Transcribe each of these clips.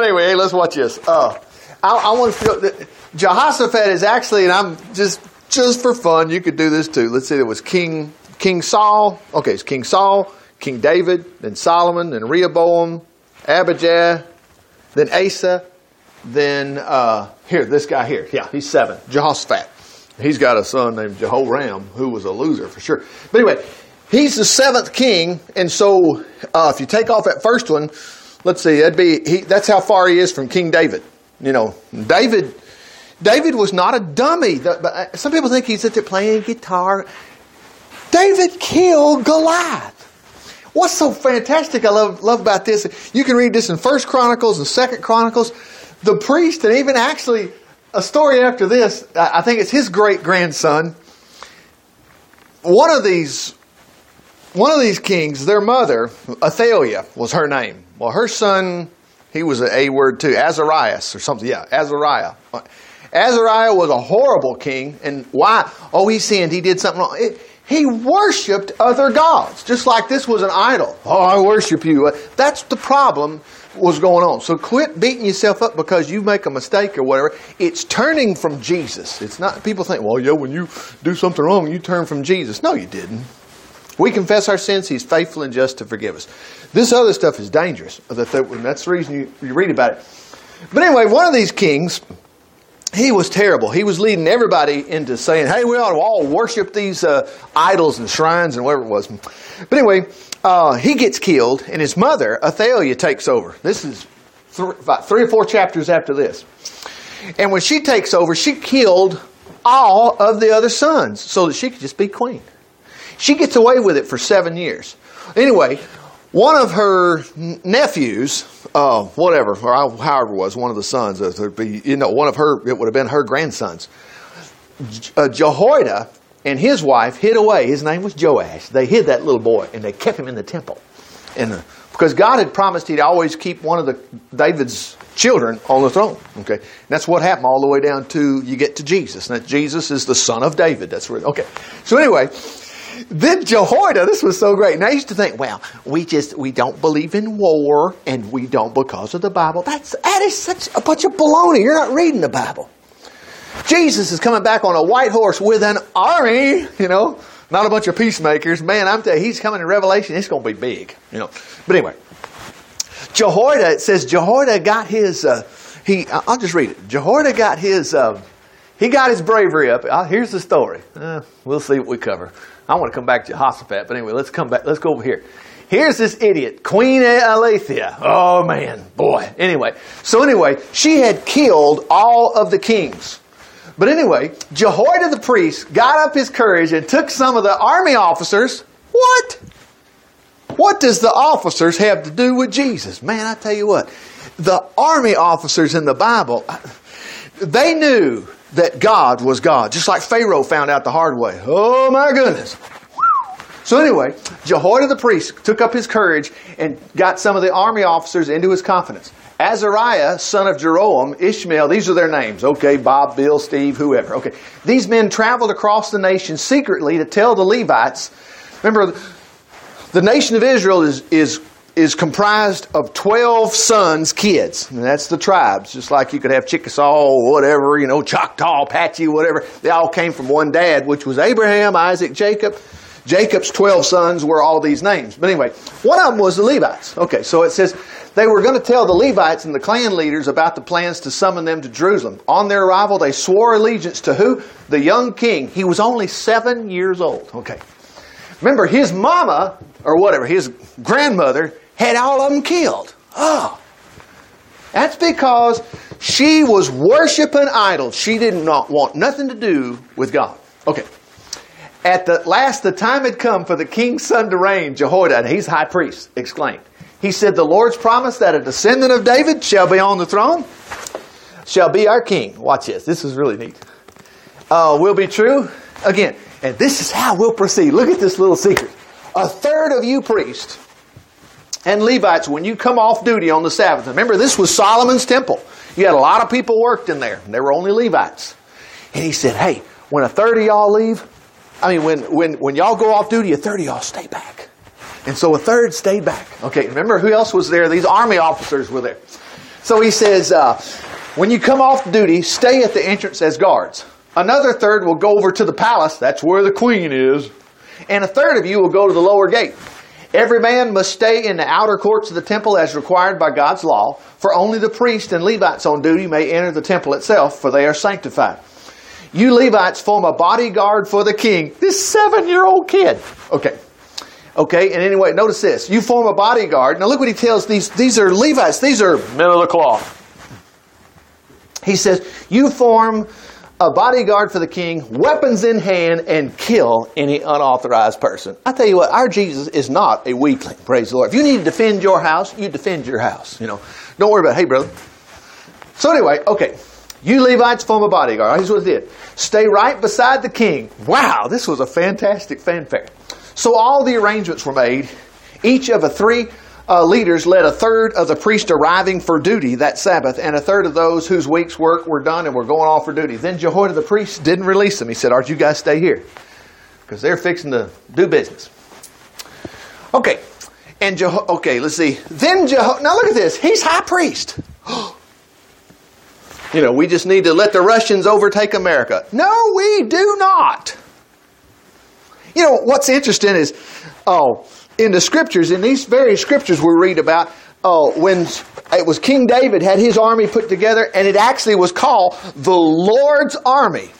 But anyway, let's watch this. Uh, I, I want to feel Jehoshaphat is actually, and I'm just just for fun, you could do this too. Let's say there was King King Saul. Okay, it's King Saul, King David, then Solomon, then Rehoboam, Abijah, then Asa, then uh, here this guy here. Yeah, he's seven. Jehoshaphat. He's got a son named Jehoram who was a loser for sure. But anyway, he's the seventh king, and so uh, if you take off that first one, let's see, that'd be he, that's how far he is from King David. You know, David. David was not a dummy. Uh, some people think he's at there playing guitar. David killed Goliath. What's so fantastic I love, love about this? You can read this in First Chronicles and Second Chronicles. The priest, and even actually a story after this, I think it's his great grandson. One of these, one of these kings, their mother, Athaliah was her name. Well, her son, he was an A word too, Azarias or something. Yeah, Azariah. Azariah was a horrible king, and why? Oh, he sinned. He did something wrong. It, he worshipped other gods, just like this was an idol. Oh, I worship you. That's the problem was going on. So quit beating yourself up because you make a mistake or whatever. It's turning from Jesus. It's not, people think, well, yeah, when you do something wrong, you turn from Jesus. No, you didn't. We confess our sins. He's faithful and just to forgive us. This other stuff is dangerous. That's the reason you, you read about it. But anyway, one of these kings, he was terrible. He was leading everybody into saying, hey, we ought to all worship these uh, idols and shrines and whatever it was. But anyway, uh, he gets killed, and his mother, Athaliah, takes over. This is about three or four chapters after this. And when she takes over, she killed all of the other sons so that she could just be queen. She gets away with it for seven years. Anyway, one of her nephews, uh, whatever, or however it was, one of the sons, you know, one of her, it would have been her grandsons. Uh, Jehoiada and his wife hid away. His name was Joash. They hid that little boy and they kept him in the temple. And uh, because God had promised He'd always keep one of the David's children on the throne. Okay, and that's what happened all the way down to you get to Jesus. And that Jesus is the son of David. That's where. Okay, so anyway, then Jehoiada, this was so great. And I used to think, well, we just we don't believe in war, and we don't because of the Bible. That's that is such a bunch of baloney. You're not reading the Bible. Jesus is coming back on a white horse with an army. You know, not a bunch of peacemakers. Man, I'm telling you, he's coming in Revelation. It's going to be big. You know, but anyway, Jehoiada. It says Jehoiada got his. Uh, he. I'll just read it. Jehoiada got his. Uh, he got his bravery up. Uh, here's the story. Uh, we'll see what we cover. I want to come back to Jehoshaphat, but anyway, let's come back. Let's go over here. Here's this idiot, Queen Alethea. Oh man, boy. Anyway, so anyway, she had killed all of the kings. But anyway, Jehoiada the priest got up his courage and took some of the army officers. What? What does the officers have to do with Jesus? Man, I tell you what, the army officers in the Bible, they knew that God was God, just like Pharaoh found out the hard way. Oh my goodness. So anyway, Jehoiada the priest took up his courage and got some of the army officers into his confidence. Azariah, son of Jeroham, Ishmael, these are their names. Okay, Bob, Bill, Steve, whoever. Okay. These men traveled across the nation secretly to tell the Levites. Remember, the nation of Israel is, is is comprised of 12 sons, kids. And that's the tribes. Just like you could have Chickasaw, whatever, you know, Choctaw, Apache, whatever. They all came from one dad, which was Abraham, Isaac, Jacob. Jacob's 12 sons were all these names. But anyway, one of them was the Levites. Okay, so it says they were going to tell the Levites and the clan leaders about the plans to summon them to Jerusalem. On their arrival, they swore allegiance to who? The young king. He was only seven years old. Okay. Remember, his mama, or whatever, his grandmother, had all of them killed. Oh. That's because she was worshiping idols. She did not want nothing to do with God. Okay. At the last, the time had come for the king's son to reign, Jehoiada, and he's high priest, exclaimed. He said, The Lord's promise that a descendant of David shall be on the throne, shall be our king. Watch this. This is really neat. Uh, will be true. Again, and this is how we'll proceed. Look at this little secret. A third of you priests and Levites, when you come off duty on the Sabbath, remember this was Solomon's temple. You had a lot of people worked in there. There were only Levites. And he said, hey, when a third of y'all leave, I mean, when, when, when y'all go off duty, a third of y'all stay back. And so a third stayed back. Okay, remember who else was there? These army officers were there. So he says, uh, when you come off duty, stay at the entrance as guards. Another third will go over to the palace. That's where the queen is. And a third of you will go to the lower gate. Every man must stay in the outer courts of the temple as required by God's law, for only the priests and Levites on duty may enter the temple itself, for they are sanctified. You Levites form a bodyguard for the king. This seven year old kid. Okay. Okay, and anyway, notice this. You form a bodyguard. Now look what he tells these. These are Levites. These are men of the cloth. He says, You form a bodyguard for the king, weapons in hand, and kill any unauthorized person. I tell you what, our Jesus is not a weakling. Praise the Lord. If you need to defend your house, you defend your house. You know, don't worry about. It. Hey, brother. So anyway, okay. You Levites form a bodyguard. Here's what it did. Stay right beside the king. Wow, this was a fantastic fanfare. So all the arrangements were made. Each of the three uh, leaders led a third of the priests arriving for duty that Sabbath, and a third of those whose week's work were done and were going off for duty. Then Jehoiada the priest didn't release them. He said, Aren't you guys stay here? Because they're fixing to do business. Okay. And Jeho- okay, let's see. Then Jeho- now look at this. He's high priest. you know, we just need to let the Russians overtake America. No, we do not. You know, what's interesting is, oh, in the scriptures, in these very scriptures we read about, oh, when it was King David had his army put together, and it actually was called the Lord's army.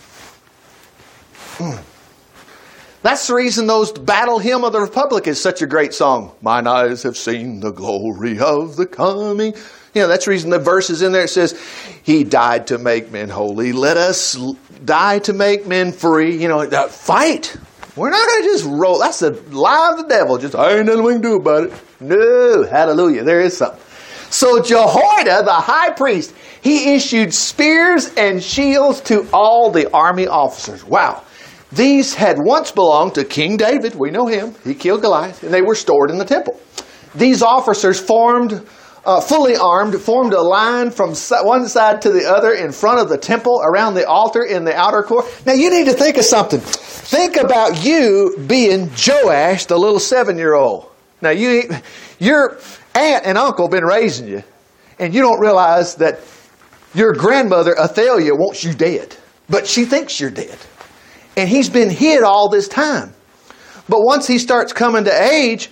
Hmm. That's the reason those battle hymn of the republic is such a great song. Mine eyes have seen the glory of the coming. You know, that's the reason the verse is in there. It says, He died to make men holy. Let us die to make men free. You know, that fight. We're not going to just roll. That's the lie of the devil. Just, I ain't nothing we can do about it. No, hallelujah. There is something. So Jehoiada, the high priest, he issued spears and shields to all the army officers. Wow. These had once belonged to King David. We know him. He killed Goliath, and they were stored in the temple. These officers formed uh, fully armed, formed a line from one side to the other in front of the temple, around the altar in the outer court. Now you need to think of something. Think about you being Joash, the little seven-year-old. Now you, your aunt and uncle been raising you, and you don't realize that your grandmother Athaliah wants you dead, but she thinks you're dead, and he's been hid all this time. But once he starts coming to age,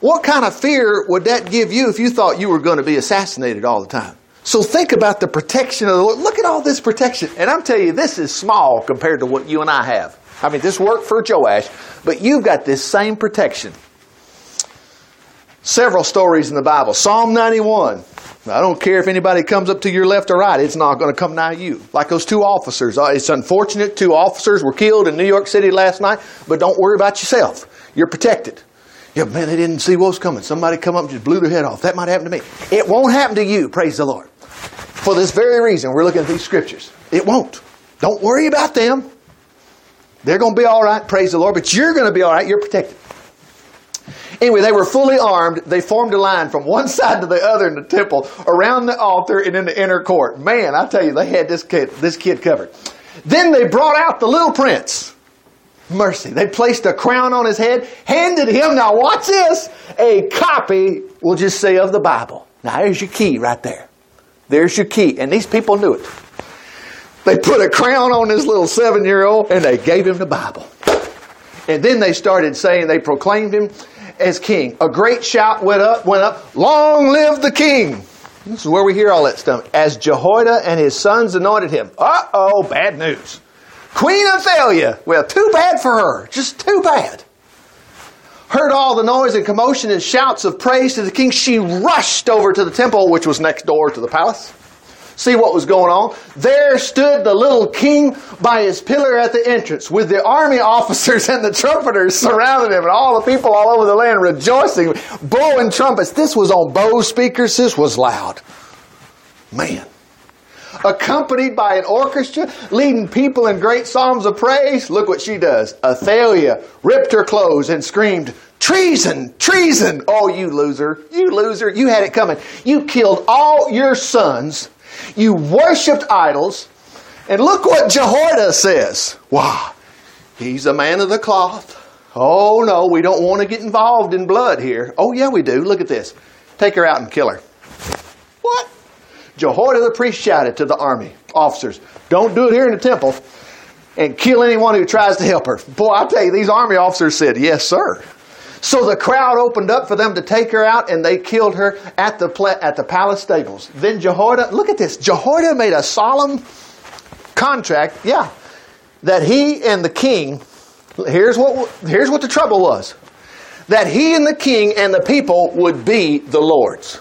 what kind of fear would that give you if you thought you were going to be assassinated all the time? So think about the protection of the Lord. Look at all this protection. And I'm telling you, this is small compared to what you and I have. I mean, this worked for Joash, but you've got this same protection. Several stories in the Bible. Psalm 91. I don't care if anybody comes up to your left or right, it's not going to come nigh you. Like those two officers. Uh, it's unfortunate two officers were killed in New York City last night, but don't worry about yourself. You're protected. Yeah, man, they didn't see what was coming. Somebody come up and just blew their head off. That might happen to me. It won't happen to you, praise the Lord. For this very reason, we're looking at these scriptures. It won't. Don't worry about them. They're going to be all right, praise the Lord, but you're going to be all right. You're protected. Anyway, they were fully armed. They formed a line from one side to the other in the temple, around the altar, and in the inner court. Man, I tell you, they had this kid, this kid covered. Then they brought out the little prince mercy. They placed a crown on his head, handed him, now watch this, a copy, we'll just say, of the Bible. Now there's your key right there. There's your key. And these people knew it. They put a crown on this little seven year old and they gave him the Bible. And then they started saying, they proclaimed him as king. A great shout went up, went up, long live the king. This is where we hear all that stuff. As Jehoiada and his sons anointed him. Uh oh, bad news. Queen Athaliah. Well, too bad for her. Just too bad. Heard all the noise and commotion and shouts of praise to the king. She rushed over to the temple, which was next door to the palace. See what was going on. There stood the little king by his pillar at the entrance with the army officers and the trumpeters surrounding him and all the people all over the land rejoicing, blowing trumpets. This was on Bose speakers. This was loud. Man accompanied by an orchestra, leading people in great psalms of praise. Look what she does. Athaliah ripped her clothes and screamed, Treason! Treason! Oh, you loser! You loser! You had it coming. You killed all your sons. You worshipped idols. And look what Jehoiada says. Wow, he's a man of the cloth. Oh no, we don't want to get involved in blood here. Oh yeah, we do. Look at this. Take her out and kill her. What? Jehoiada the priest shouted to the army officers, Don't do it here in the temple and kill anyone who tries to help her. Boy, I tell you, these army officers said, Yes, sir. So the crowd opened up for them to take her out, and they killed her at the at the palace stables. Then Jehoiada, look at this. Jehoiada made a solemn contract, yeah, that he and the king. Here's what here's what the trouble was. That he and the king and the people would be the Lord's.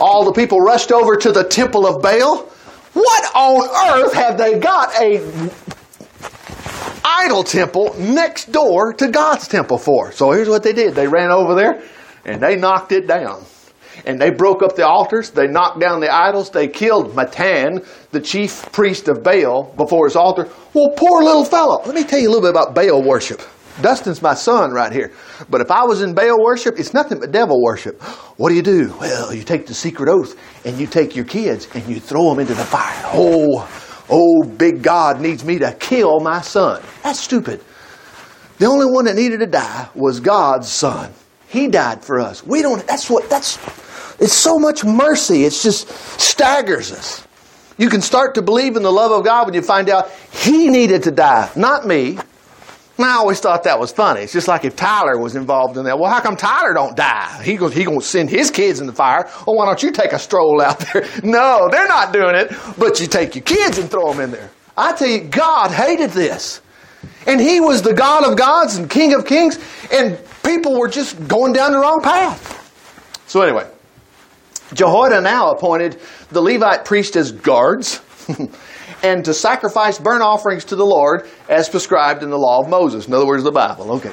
All the people rushed over to the temple of Baal. What on earth have they got a idol temple next door to God's temple for. So here's what they did. They ran over there and they knocked it down. And they broke up the altars. They knocked down the idols. They killed Mattan, the chief priest of Baal, before his altar. Well, poor little fellow. Let me tell you a little bit about Baal worship. Dustin's my son right here. But if I was in Baal worship, it's nothing but devil worship. What do you do? Well, you take the secret oath and you take your kids and you throw them into the fire. Oh, Oh, big God needs me to kill my son. That's stupid. The only one that needed to die was God's son. He died for us. We don't, that's what, that's, it's so much mercy. It's just staggers us. You can start to believe in the love of God when you find out He needed to die, not me. And I always thought that was funny. It's just like if Tyler was involved in that. Well, how come Tyler don't die? He goes, he gonna send his kids in the fire. Well, why don't you take a stroll out there? No, they're not doing it. But you take your kids and throw them in there. I tell you, God hated this. And he was the God of gods and King of kings, and people were just going down the wrong path. So anyway, Jehoiada now appointed the Levite priest as guards. and to sacrifice burnt offerings to the Lord as prescribed in the law of Moses. In other words, the Bible. Okay.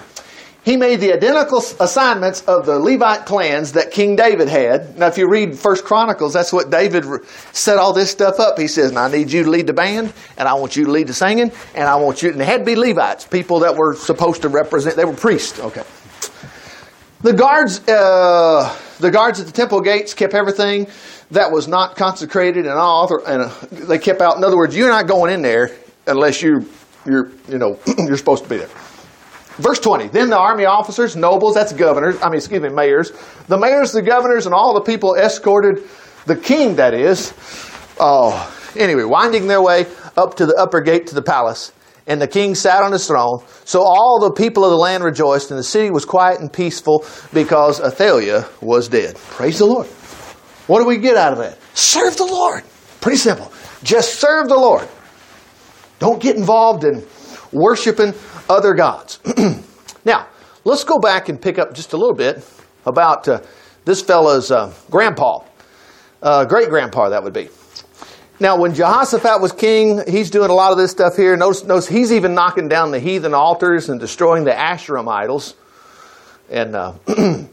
He made the identical assignments of the Levite clans that King David had. Now, if you read First Chronicles, that's what David set all this stuff up. He says, "I need you to lead the band, and I want you to lead the singing, and I want you." And it had to be Levites, people that were supposed to represent. They were priests. Okay. The guards, uh, the guards at the temple gates kept everything that was not consecrated and all, and uh, they kept out. In other words, you're not going in there unless you, you're, you know, you're supposed to be there. Verse 20. Then the army officers, nobles, that's governors, I mean, excuse me, mayors, the mayors, the governors, and all the people escorted the king, that is, oh, anyway, winding their way up to the upper gate to the palace. And the king sat on his throne. So all the people of the land rejoiced, and the city was quiet and peaceful because Athaliah was dead. Praise the Lord. What do we get out of that? Serve the Lord. Pretty simple. Just serve the Lord. Don't get involved in worshiping other gods. now, let's go back and pick up just a little bit about uh, this fellow's uh, grandpa, uh, great grandpa, that would be. Now, when Jehoshaphat was king, he's doing a lot of this stuff here. Notice, notice he's even knocking down the heathen altars and destroying the Asherim idols. And, uh,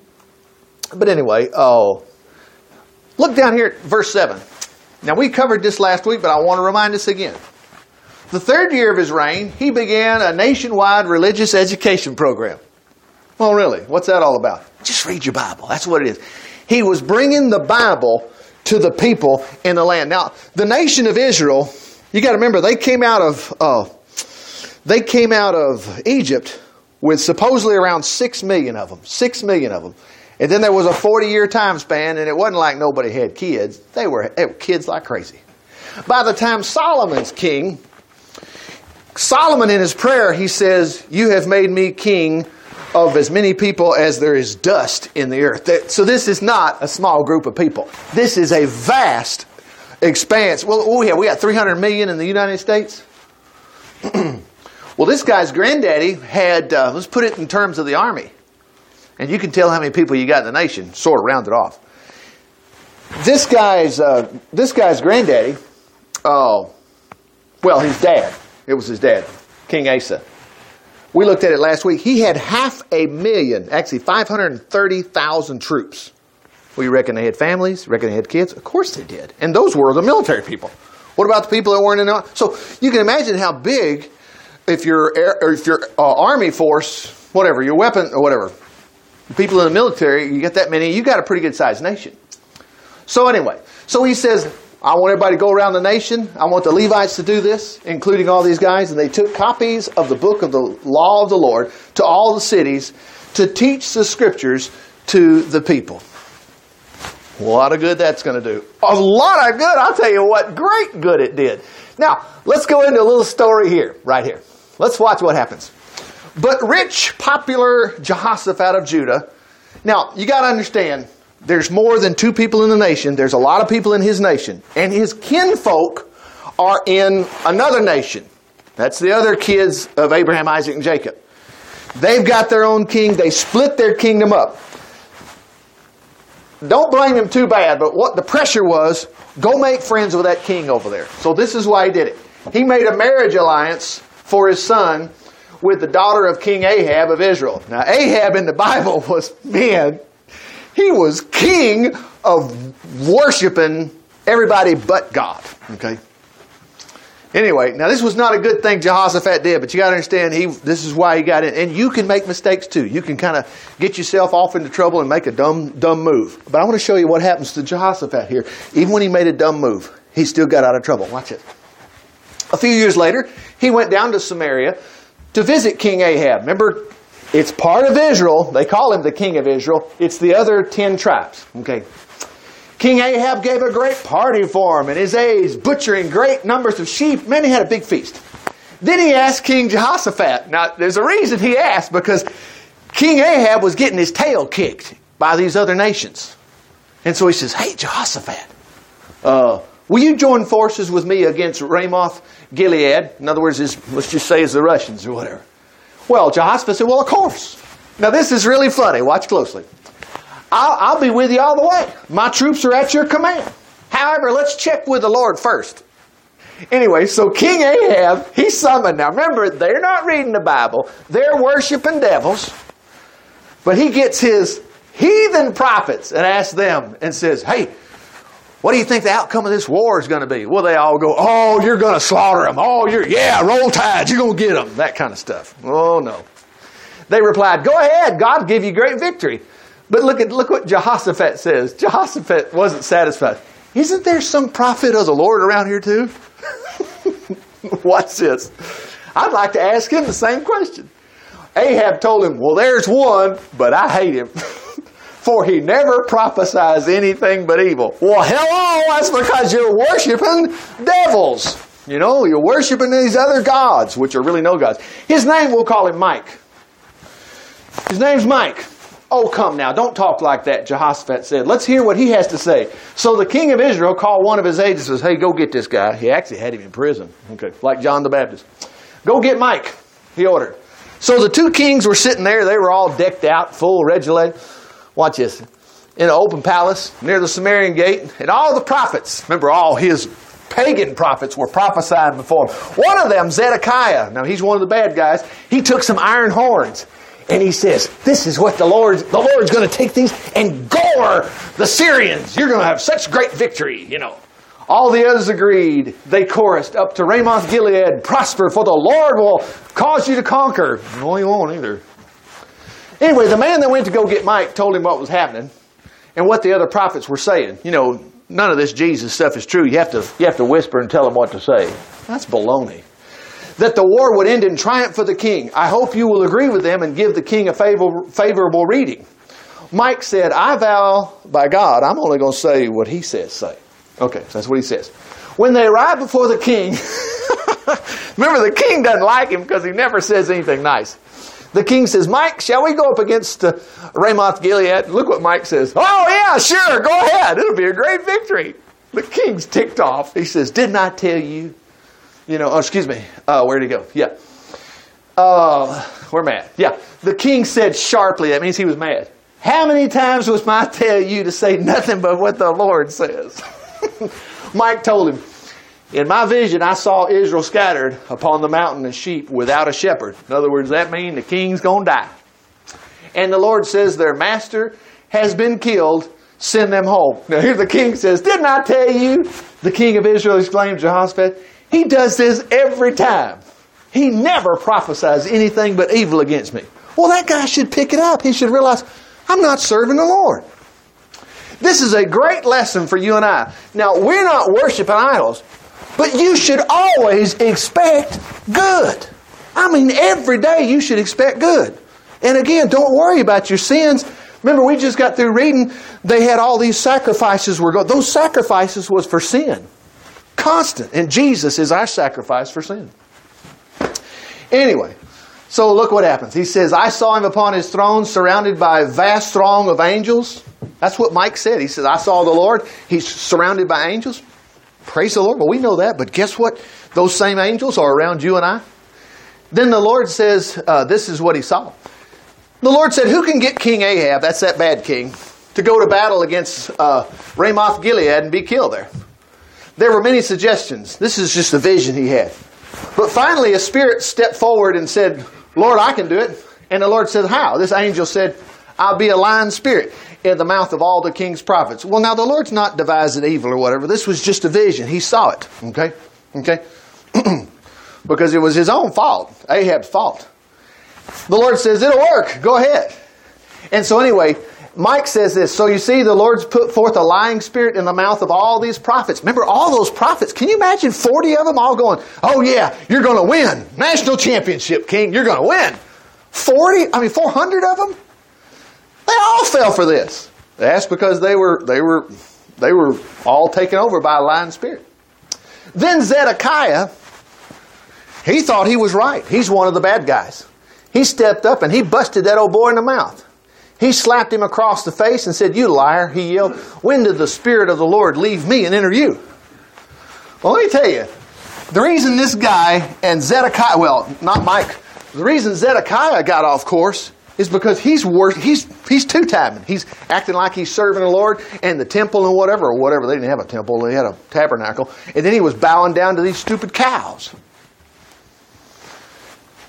but anyway, oh, Look down here at verse 7. Now, we covered this last week, but I want to remind us again. The third year of his reign, he began a nationwide religious education program. Well, really, what's that all about? Just read your Bible. That's what it is. He was bringing the Bible to the people in the land. Now, the nation of Israel, you got to remember, they came out of uh, they came out of Egypt with supposedly around six million of them. Six million of them. And then there was a 40 year time span, and it wasn't like nobody had kids. They were, they were kids like crazy. By the time Solomon's king, Solomon in his prayer, he says, You have made me king of as many people as there is dust in the earth. So this is not a small group of people. This is a vast expanse. Well, oh yeah, we got 300 million in the United States. well, this guy's granddaddy had, uh, let's put it in terms of the army. And you can tell how many people you got in the nation, sort of rounded off. This guy's, uh, this guy's granddaddy, oh, well, his dad, it was his dad, King Asa. We looked at it last week. He had half a million, actually 530,000 troops. We reckon they had families, reckon they had kids. Of course they did. And those were the military people. What about the people that weren't in the So you can imagine how big, if your air, if your uh, army force, whatever, your weapon or whatever, people in the military, you get that many, you got a pretty good sized nation. So anyway, so he says, I want everybody to go around the nation. I want the Levites to do this, including all these guys. And they took copies of the book of the law of the Lord to all the cities to teach the scriptures to the people. A lot of good that's going to do. A lot of good. I'll tell you what, great good it did. Now, let's go into a little story here, right here. Let's watch what happens. But rich, popular Jehoshaphat of Judah. Now, you got to understand, there's more than two people in the nation. There's a lot of people in his nation. And his kinfolk are in another nation. That's the other kids of Abraham, Isaac, and Jacob. They've got their own king. They split their kingdom up. Don't blame him too bad, but what the pressure was, go make friends with that king over there. So this is why he did it. He made a marriage alliance for his son with the daughter of King Ahab of Israel. Now, Ahab in the Bible was, man, he was king of worshiping everybody but God. Okay? Anyway, now this was not a good thing Jehoshaphat did, but you got to understand he this is why he got in. And you can make mistakes too. You can kind of get yourself off into trouble and make a dumb dumb move. But I want to show you what happens to Jehoshaphat here. Even when he made a dumb move, he still got out of trouble. Watch it. A few years later, he went down to Samaria to visit King Ahab. Remember, it's part of Israel. They call him the king of Israel. It's the other 10 tribes. Okay. King Ahab gave a great party for him and his aides, butchering great numbers of sheep. Man, he had a big feast. Then he asked King Jehoshaphat. Now, there's a reason he asked because King Ahab was getting his tail kicked by these other nations. And so he says, Hey, Jehoshaphat, uh, will you join forces with me against Ramoth Gilead? In other words, let's just say it's the Russians or whatever. Well, Jehoshaphat said, Well, of course. Now, this is really funny. Watch closely. I'll, I'll be with you all the way. My troops are at your command. However, let's check with the Lord first. Anyway, so King Ahab, he summoned. Now remember, they're not reading the Bible, they're worshiping devils. But he gets his heathen prophets and asks them and says, Hey, what do you think the outcome of this war is going to be? Well, they all go, Oh, you're going to slaughter them. Oh, you're, yeah, roll tides. You're going to get them. That kind of stuff. Oh, no. They replied, Go ahead. God give you great victory. But look at look what Jehoshaphat says. Jehoshaphat wasn't satisfied. Isn't there some prophet of the Lord around here too? Watch this. I'd like to ask him the same question. Ahab told him, Well, there's one, but I hate him. For he never prophesies anything but evil. Well, hello, oh, that's because you're worshiping devils. You know, you're worshiping these other gods, which are really no gods. His name, we'll call him Mike. His name's Mike. Oh, come now, don't talk like that, Jehoshaphat said. Let's hear what he has to say. So the king of Israel called one of his aides and says, Hey, go get this guy. He actually had him in prison, okay, like John the Baptist. Go get Mike, he ordered. So the two kings were sitting there. They were all decked out, full regalia. Watch this. In an open palace near the Sumerian gate. And all the prophets, remember, all his pagan prophets were prophesying before him. One of them, Zedekiah, now he's one of the bad guys, he took some iron horns and he says, This is what the Lord, the Lord's going to take these and gore the Syrians. You're going to have such great victory, you know. All the others agreed. They chorused up to Ramoth Gilead, prosper, for the Lord will cause you to conquer. No, he won't either. Anyway, the man that went to go get Mike told him what was happening and what the other prophets were saying. You know, none of this Jesus stuff is true. You have to, you have to whisper and tell them what to say. That's baloney that the war would end in triumph for the king. I hope you will agree with them and give the king a favor- favorable reading. Mike said, I vow by God, I'm only going to say what he says say. Okay, so that's what he says. When they arrive before the king, remember the king doesn't like him because he never says anything nice. The king says, Mike, shall we go up against uh, Ramoth Gilead? Look what Mike says. Oh, yeah, sure, go ahead. It'll be a great victory. The king's ticked off. He says, Didn't I tell you you know, oh, excuse me. Uh, where'd he go? Yeah. Uh, we're mad. Yeah. The king said sharply, that means he was mad. How many times was I tell you to say nothing but what the Lord says? Mike told him, In my vision, I saw Israel scattered upon the mountain as sheep without a shepherd. In other words, that means the king's going to die. And the Lord says, Their master has been killed. Send them home. Now, here the king says, Didn't I tell you? The king of Israel exclaimed, Jehoshaphat, he does this every time. He never prophesies anything but evil against me. Well, that guy should pick it up. He should realize I'm not serving the Lord. This is a great lesson for you and I. Now, we're not worshiping idols, but you should always expect good. I mean, every day you should expect good. And again, don't worry about your sins. Remember, we just got through reading, they had all these sacrifices were going. Those sacrifices was for sin. Constant. And Jesus is our sacrifice for sin. Anyway, so look what happens. He says, I saw him upon his throne surrounded by a vast throng of angels. That's what Mike said. He says, I saw the Lord. He's surrounded by angels. Praise the Lord. Well, we know that, but guess what? Those same angels are around you and I. Then the Lord says, uh, This is what he saw. The Lord said, Who can get King Ahab, that's that bad king, to go to battle against uh, Ramoth Gilead and be killed there? There were many suggestions. This is just a vision he had. But finally, a spirit stepped forward and said, Lord, I can do it. And the Lord said, How? This angel said, I'll be a lion spirit in the mouth of all the king's prophets. Well, now the Lord's not devising evil or whatever. This was just a vision. He saw it. Okay? Okay? because it was his own fault, Ahab's fault. The Lord says, It'll work. Go ahead. And so, anyway, Mike says this. So, you see, the Lord's put forth a lying spirit in the mouth of all these prophets. Remember, all those prophets. Can you imagine 40 of them all going, Oh, yeah, you're going to win. National championship, King. You're going to win. 40, I mean, 400 of them? They all fell for this. That's because they were, they were, they were all taken over by a lying spirit. Then Zedekiah, he thought he was right. He's one of the bad guys. He stepped up and he busted that old boy in the mouth. He slapped him across the face and said, You liar. He yelled, When did the Spirit of the Lord leave me and enter you? Well, let me tell you, the reason this guy and Zedekiah, well, not Mike, the reason Zedekiah got off course is because he's wor- he's he's two timing. He's acting like he's serving the Lord and the temple and whatever or whatever. They didn't have a temple; they had a tabernacle, and then he was bowing down to these stupid cows.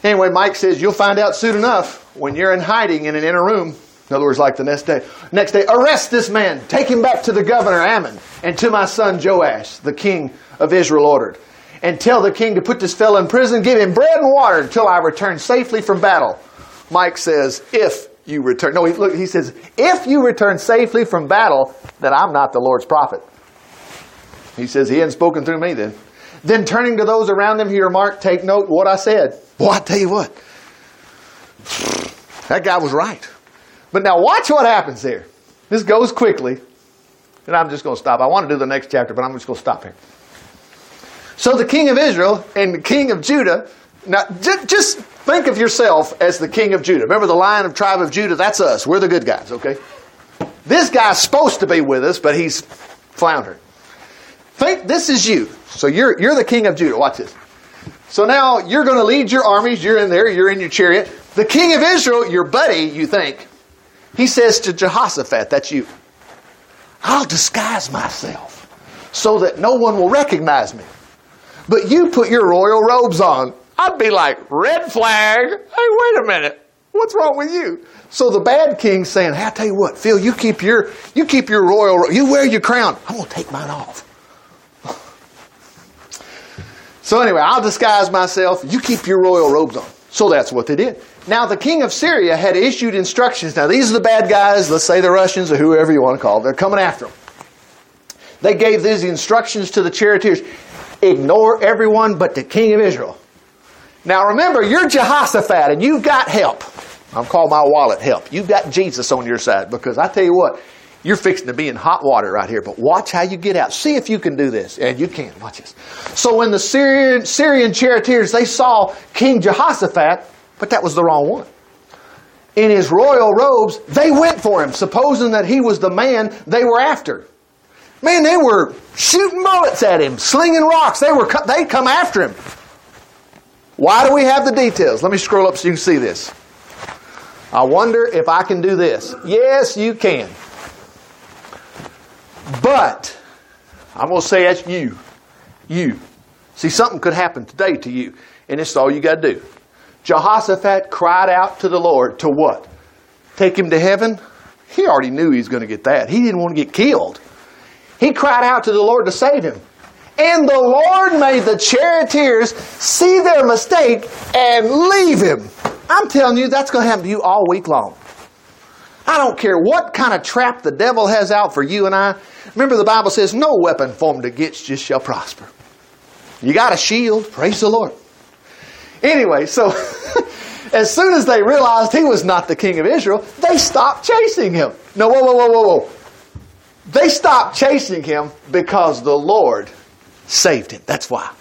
Anyway, Mike says you'll find out soon enough when you're in hiding in an inner room. In other words, like the next day. Next day, arrest this man, take him back to the governor Amon and to my son Joash, the king of Israel ordered. And tell the king to put this fellow in prison, give him bread and water until I return safely from battle. Mike says, if you return. No, he, look, he says, if you return safely from battle, then I'm not the Lord's prophet. He says, he hadn't spoken through me then. Then turning to those around him, he remarked, take note what I said. Well, I tell you what, that guy was right. But now watch what happens here. This goes quickly, and I'm just going to stop. I want to do the next chapter, but I'm just going to stop here. So the king of Israel and the king of Judah, now just think of yourself as the king of Judah. Remember the lion of tribe of Judah? That's us. We're the good guys, okay? This guy's supposed to be with us, but he's floundered. Think this is you. So you're, you're the king of Judah. Watch this. So now you're going to lead your armies. You're in there. You're in your chariot. The king of Israel, your buddy, you think, he says to Jehoshaphat, that's you, I'll disguise myself so that no one will recognize me. But you put your royal robes on. I'd be like, red flag. Hey, wait a minute. What's wrong with you? So the bad king's saying, hey, I tell you what, Phil, you keep your, you keep your royal, you wear your crown. I'm to take mine off. So anyway, I'll disguise myself. You keep your royal robes on. So that's what they did. Now the king of Syria had issued instructions. Now these are the bad guys, let's say the Russians or whoever you want to call them. They're coming after them. They gave these instructions to the charioteers. Ignore everyone but the king of Israel. Now remember, you're Jehoshaphat and you've got help. I'm calling my wallet help. You've got Jesus on your side because I tell you what, you're fixing to be in hot water right here, but watch how you get out. See if you can do this. And you can. Watch this. So when the Syrian, Syrian charioteers, they saw King Jehoshaphat, but that was the wrong one. In his royal robes, they went for him, supposing that he was the man they were after. Man, they were shooting bullets at him, slinging rocks. They were they come after him. Why do we have the details? Let me scroll up so you can see this. I wonder if I can do this. Yes, you can. But, I'm going to say that's you. You. See, something could happen today to you, and it's all you got to do. Jehoshaphat cried out to the Lord to what? Take him to heaven? He already knew he was going to get that. He didn't want to get killed. He cried out to the Lord to save him. And the Lord made the charioteers see their mistake and leave him. I'm telling you, that's going to happen to you all week long. I don't care what kind of trap the devil has out for you and I. Remember, the Bible says, No weapon formed against you shall prosper. You got a shield. Praise the Lord. Anyway, so as soon as they realized he was not the king of Israel, they stopped chasing him. No, whoa, whoa, whoa, whoa, whoa. They stopped chasing him because the Lord saved him. That's why.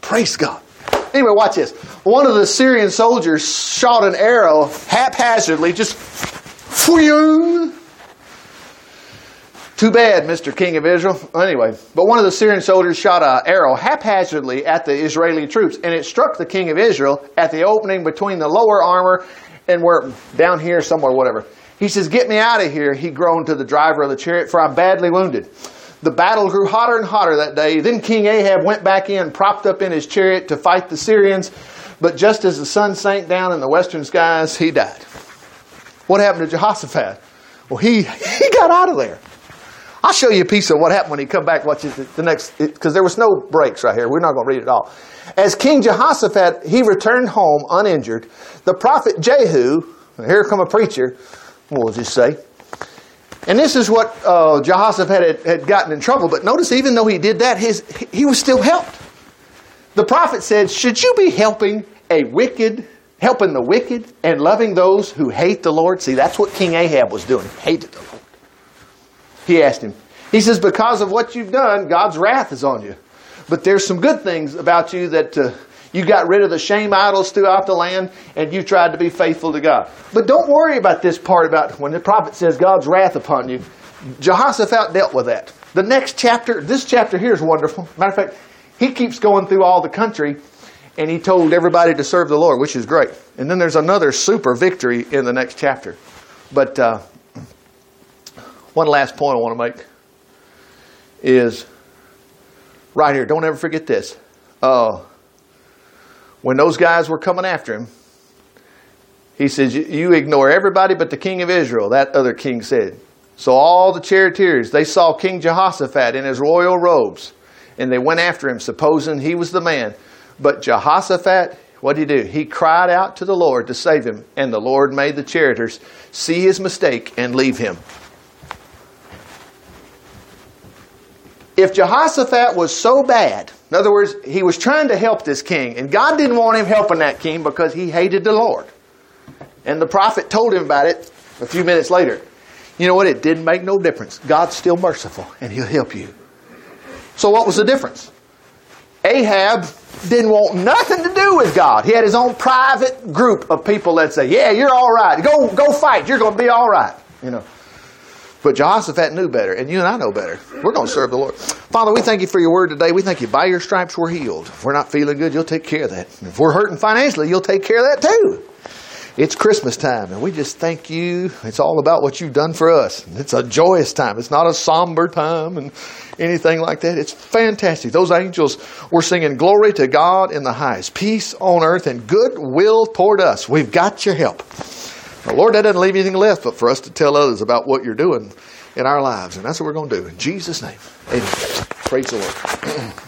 Praise God. Anyway, watch this. One of the Syrian soldiers shot an arrow haphazardly, just too bad, Mr. King of Israel. Anyway, but one of the Syrian soldiers shot an arrow haphazardly at the Israeli troops, and it struck the King of Israel at the opening between the lower armor and where down here somewhere, whatever. He says, "Get me out of here!" He groaned to the driver of the chariot, for I'm badly wounded. The battle grew hotter and hotter that day. Then King Ahab went back in, propped up in his chariot to fight the Syrians. But just as the sun sank down in the western skies, he died. What happened to Jehoshaphat? Well, he, he got out of there. I'll show you a piece of what happened when he come back. Watch it, the next, because there was no breaks right here. We're not going to read it all. As King Jehoshaphat, he returned home uninjured. The prophet Jehu, here come a preacher, we'll just say. And this is what uh, Jehoshaphat had, had gotten in trouble. But notice, even though he did that, his, he was still helped. The prophet said, Should you be helping a wicked helping the wicked and loving those who hate the Lord. See, that's what King Ahab was doing. He hated the Lord. He asked him, he says, because of what you've done, God's wrath is on you. But there's some good things about you that uh, you got rid of the shame idols throughout the land and you tried to be faithful to God. But don't worry about this part about when the prophet says God's wrath upon you. Jehoshaphat dealt with that. The next chapter, this chapter here is wonderful. Matter of fact, he keeps going through all the country and he told everybody to serve the Lord, which is great. And then there's another super victory in the next chapter. But uh, one last point I want to make is right here. Don't ever forget this. Uh, when those guys were coming after him, he says, You ignore everybody but the king of Israel, that other king said. So all the charioteers, they saw King Jehoshaphat in his royal robes, and they went after him, supposing he was the man. But Jehoshaphat, what did he do? He cried out to the Lord to save him, and the Lord made the charioteers see his mistake and leave him. If Jehoshaphat was so bad, in other words, he was trying to help this king, and God didn't want him helping that king because he hated the Lord. And the prophet told him about it a few minutes later. You know what? It didn't make no difference. God's still merciful, and he'll help you. So, what was the difference? Ahab didn't want nothing to do with God. He had his own private group of people that say, "Yeah, you're all right. Go, go fight. You're going to be all right." You know. But Jehoshaphat knew better, and you and I know better. We're going to serve the Lord. Father, we thank you for your word today. We thank you by your stripes we're healed. If we're not feeling good, you'll take care of that. If we're hurting financially, you'll take care of that too. It's Christmas time, and we just thank you. It's all about what you've done for us. It's a joyous time. It's not a somber time and anything like that. It's fantastic. Those angels were singing glory to God in the highest, peace on earth, and goodwill toward us. We've got your help. Now, Lord, that doesn't leave anything left but for us to tell others about what you're doing in our lives. And that's what we're going to do. In Jesus' name, amen. Praise the Lord.